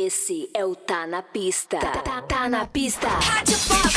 Esse é o Tá na Pista. Tá, tá, tá na pista. Rádio Pop.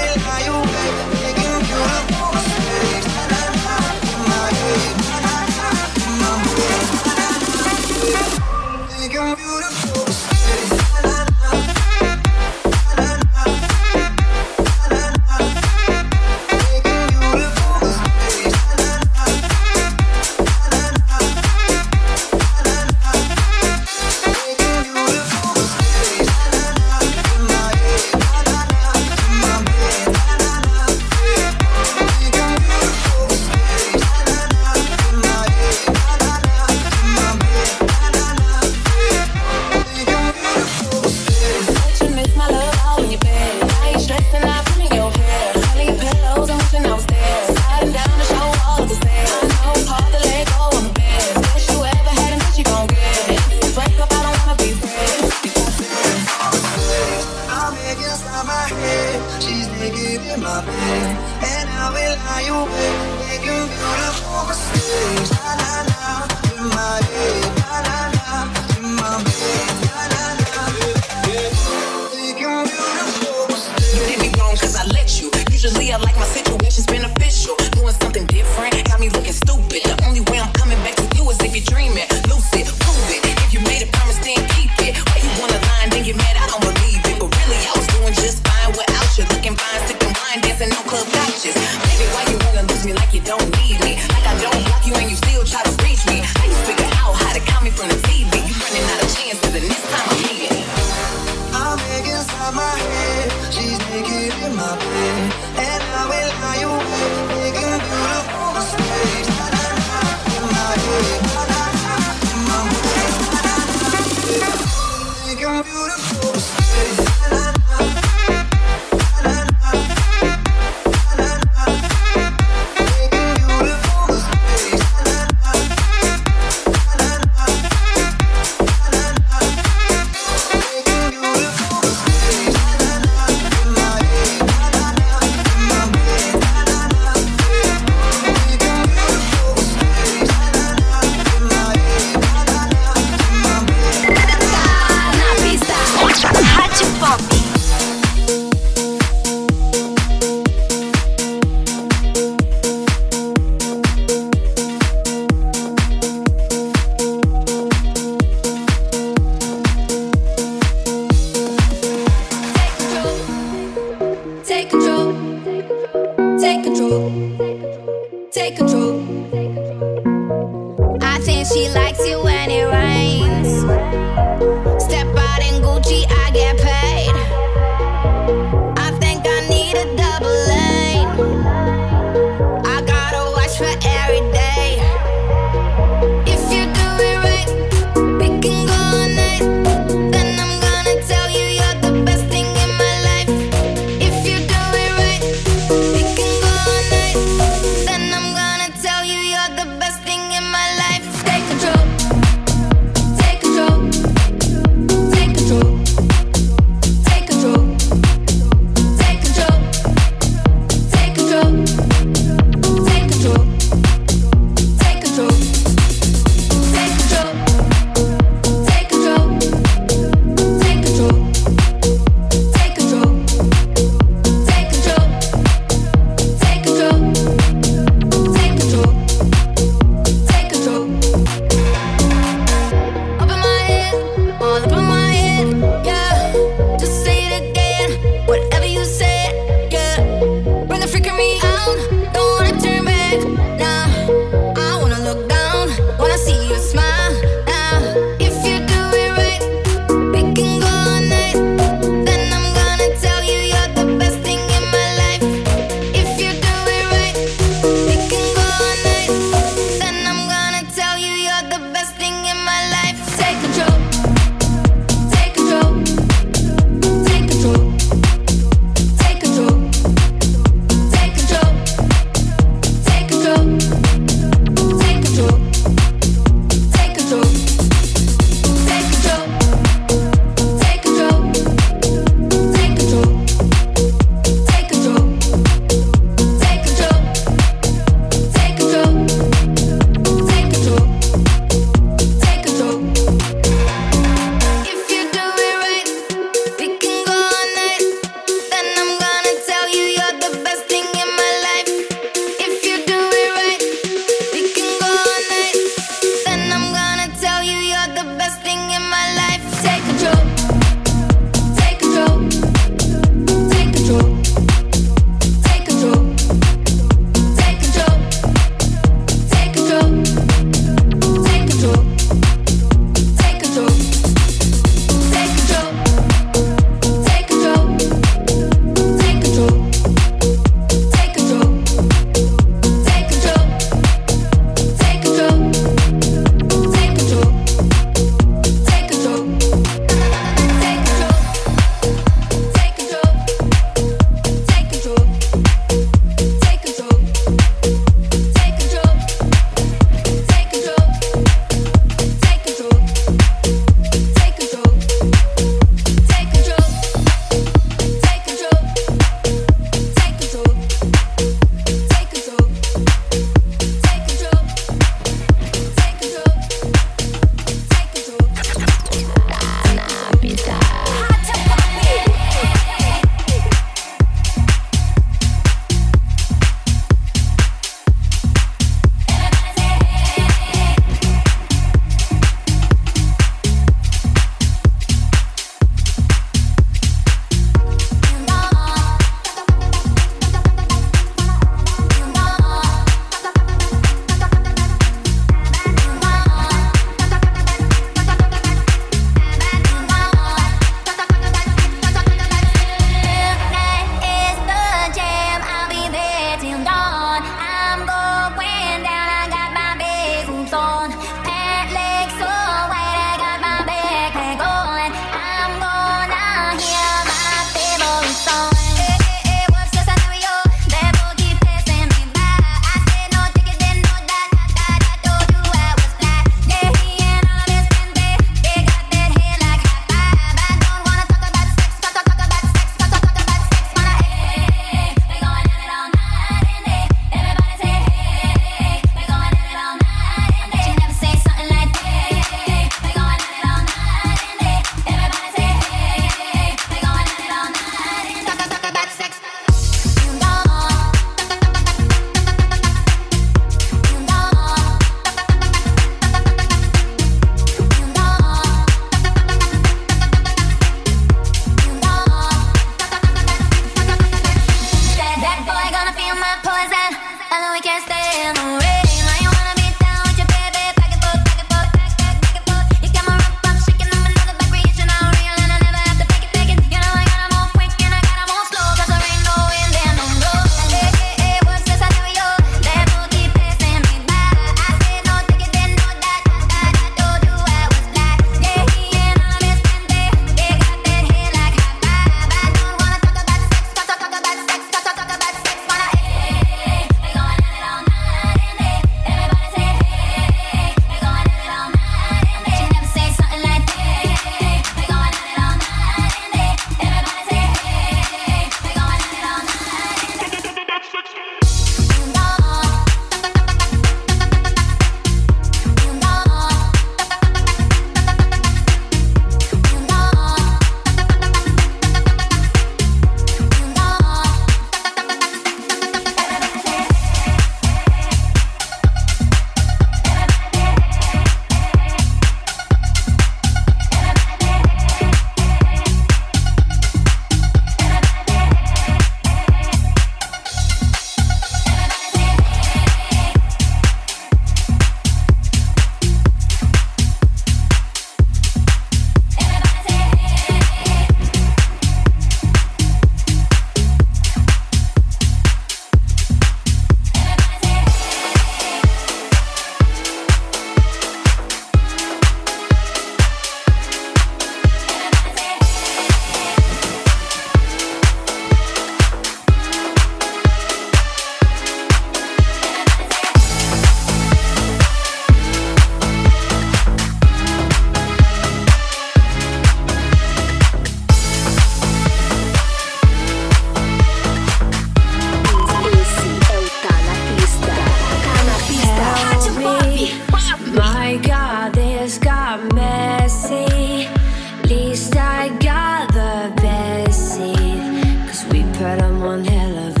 But I'm one hell of a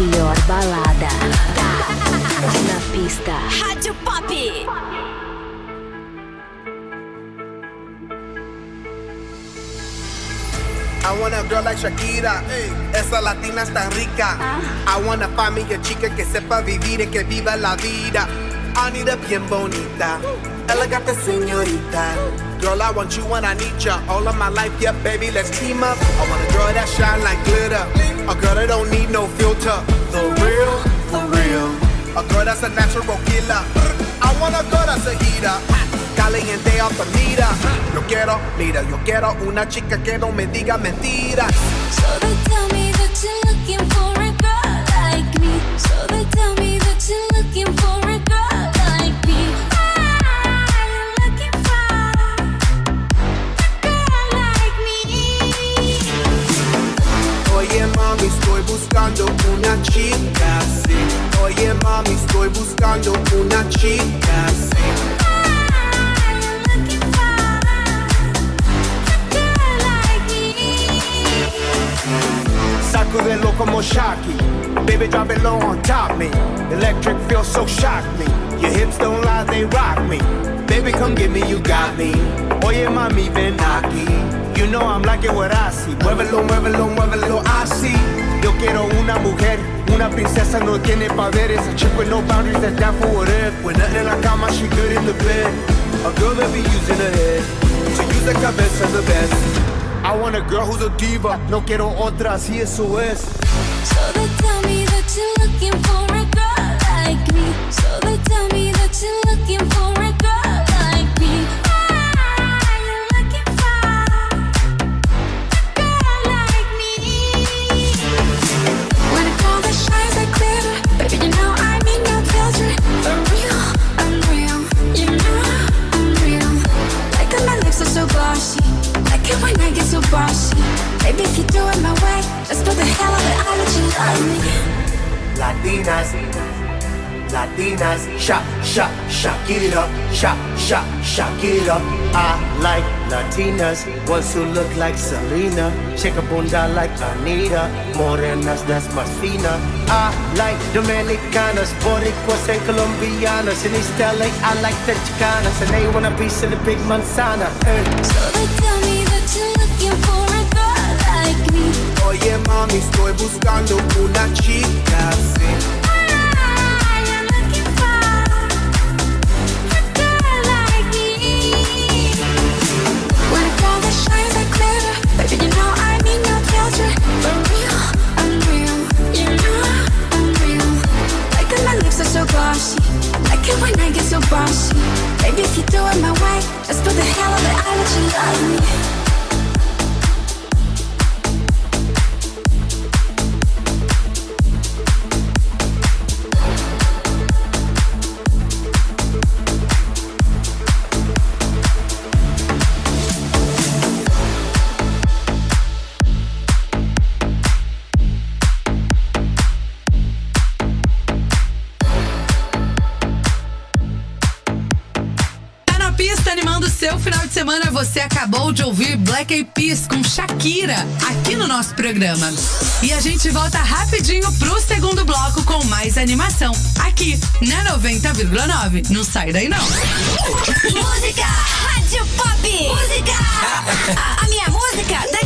melhor balada na pista. Rádio Pop. I wanna girl like Shakira, eh. esa latina está rica. Ah. I wanna find me chica que sepa vivir y que viva la vida. Anita bien bonita, elegante señorita. Girl, I want you when I need ya. All of my life, yeah, baby, let's team up. I want a girl that shine like glitter. A girl that don't need no filter. The real, for real. A girl that's a natural killer. I want a girl that's a heater. Caliente off the meter. Yo quiero, mira, yo quiero una chica que no me diga mentiras. So they tell me that you're looking for buscando una chica así. Oye mami, estoy buscando una chica. Baby, drop it low on top me. Electric feels so shock me. Your hips don't lie, they rock me. Baby, come get me, you got me. Oye, mami, ven aquí. You know I'm like it what I see. Muévelo, muévelo, muévelo, I Yo quiero una mujer, una princesa no tiene poderes. A chick with no boundaries that's down for whatever. When nothing in la cama, she good in the bed. A girl that be using her head. To use the cabeza the best. I want a girl who's a diva. No quiero otra, así eso es. So they tell me that you're looking for a girl like me. So they tell me that you're looking for bossy. Baby, if you do it my way, just do the hell of it. I'll let you love me. Latinas, Latinas, shop, shop, shop, get it up, shop, shop, shop, get it up. I like Latinas, ones who look like Selena, shake a bunda like Anitta, morenas that's más fina. I like Dominicanas, Boricuas and Colombianas, in East LA I like the Chicanas, and they want a piece of the big manzana. Eh. So they tell me Oye mami, estoy buscando una chica así. De semana. Você acabou de ouvir Black Eyed Peas com Shakira aqui no nosso programa. E a gente volta rapidinho pro segundo bloco com mais animação aqui na 90,9. Não sai daí não. Música, Rádio Pop. Música. A, a minha música da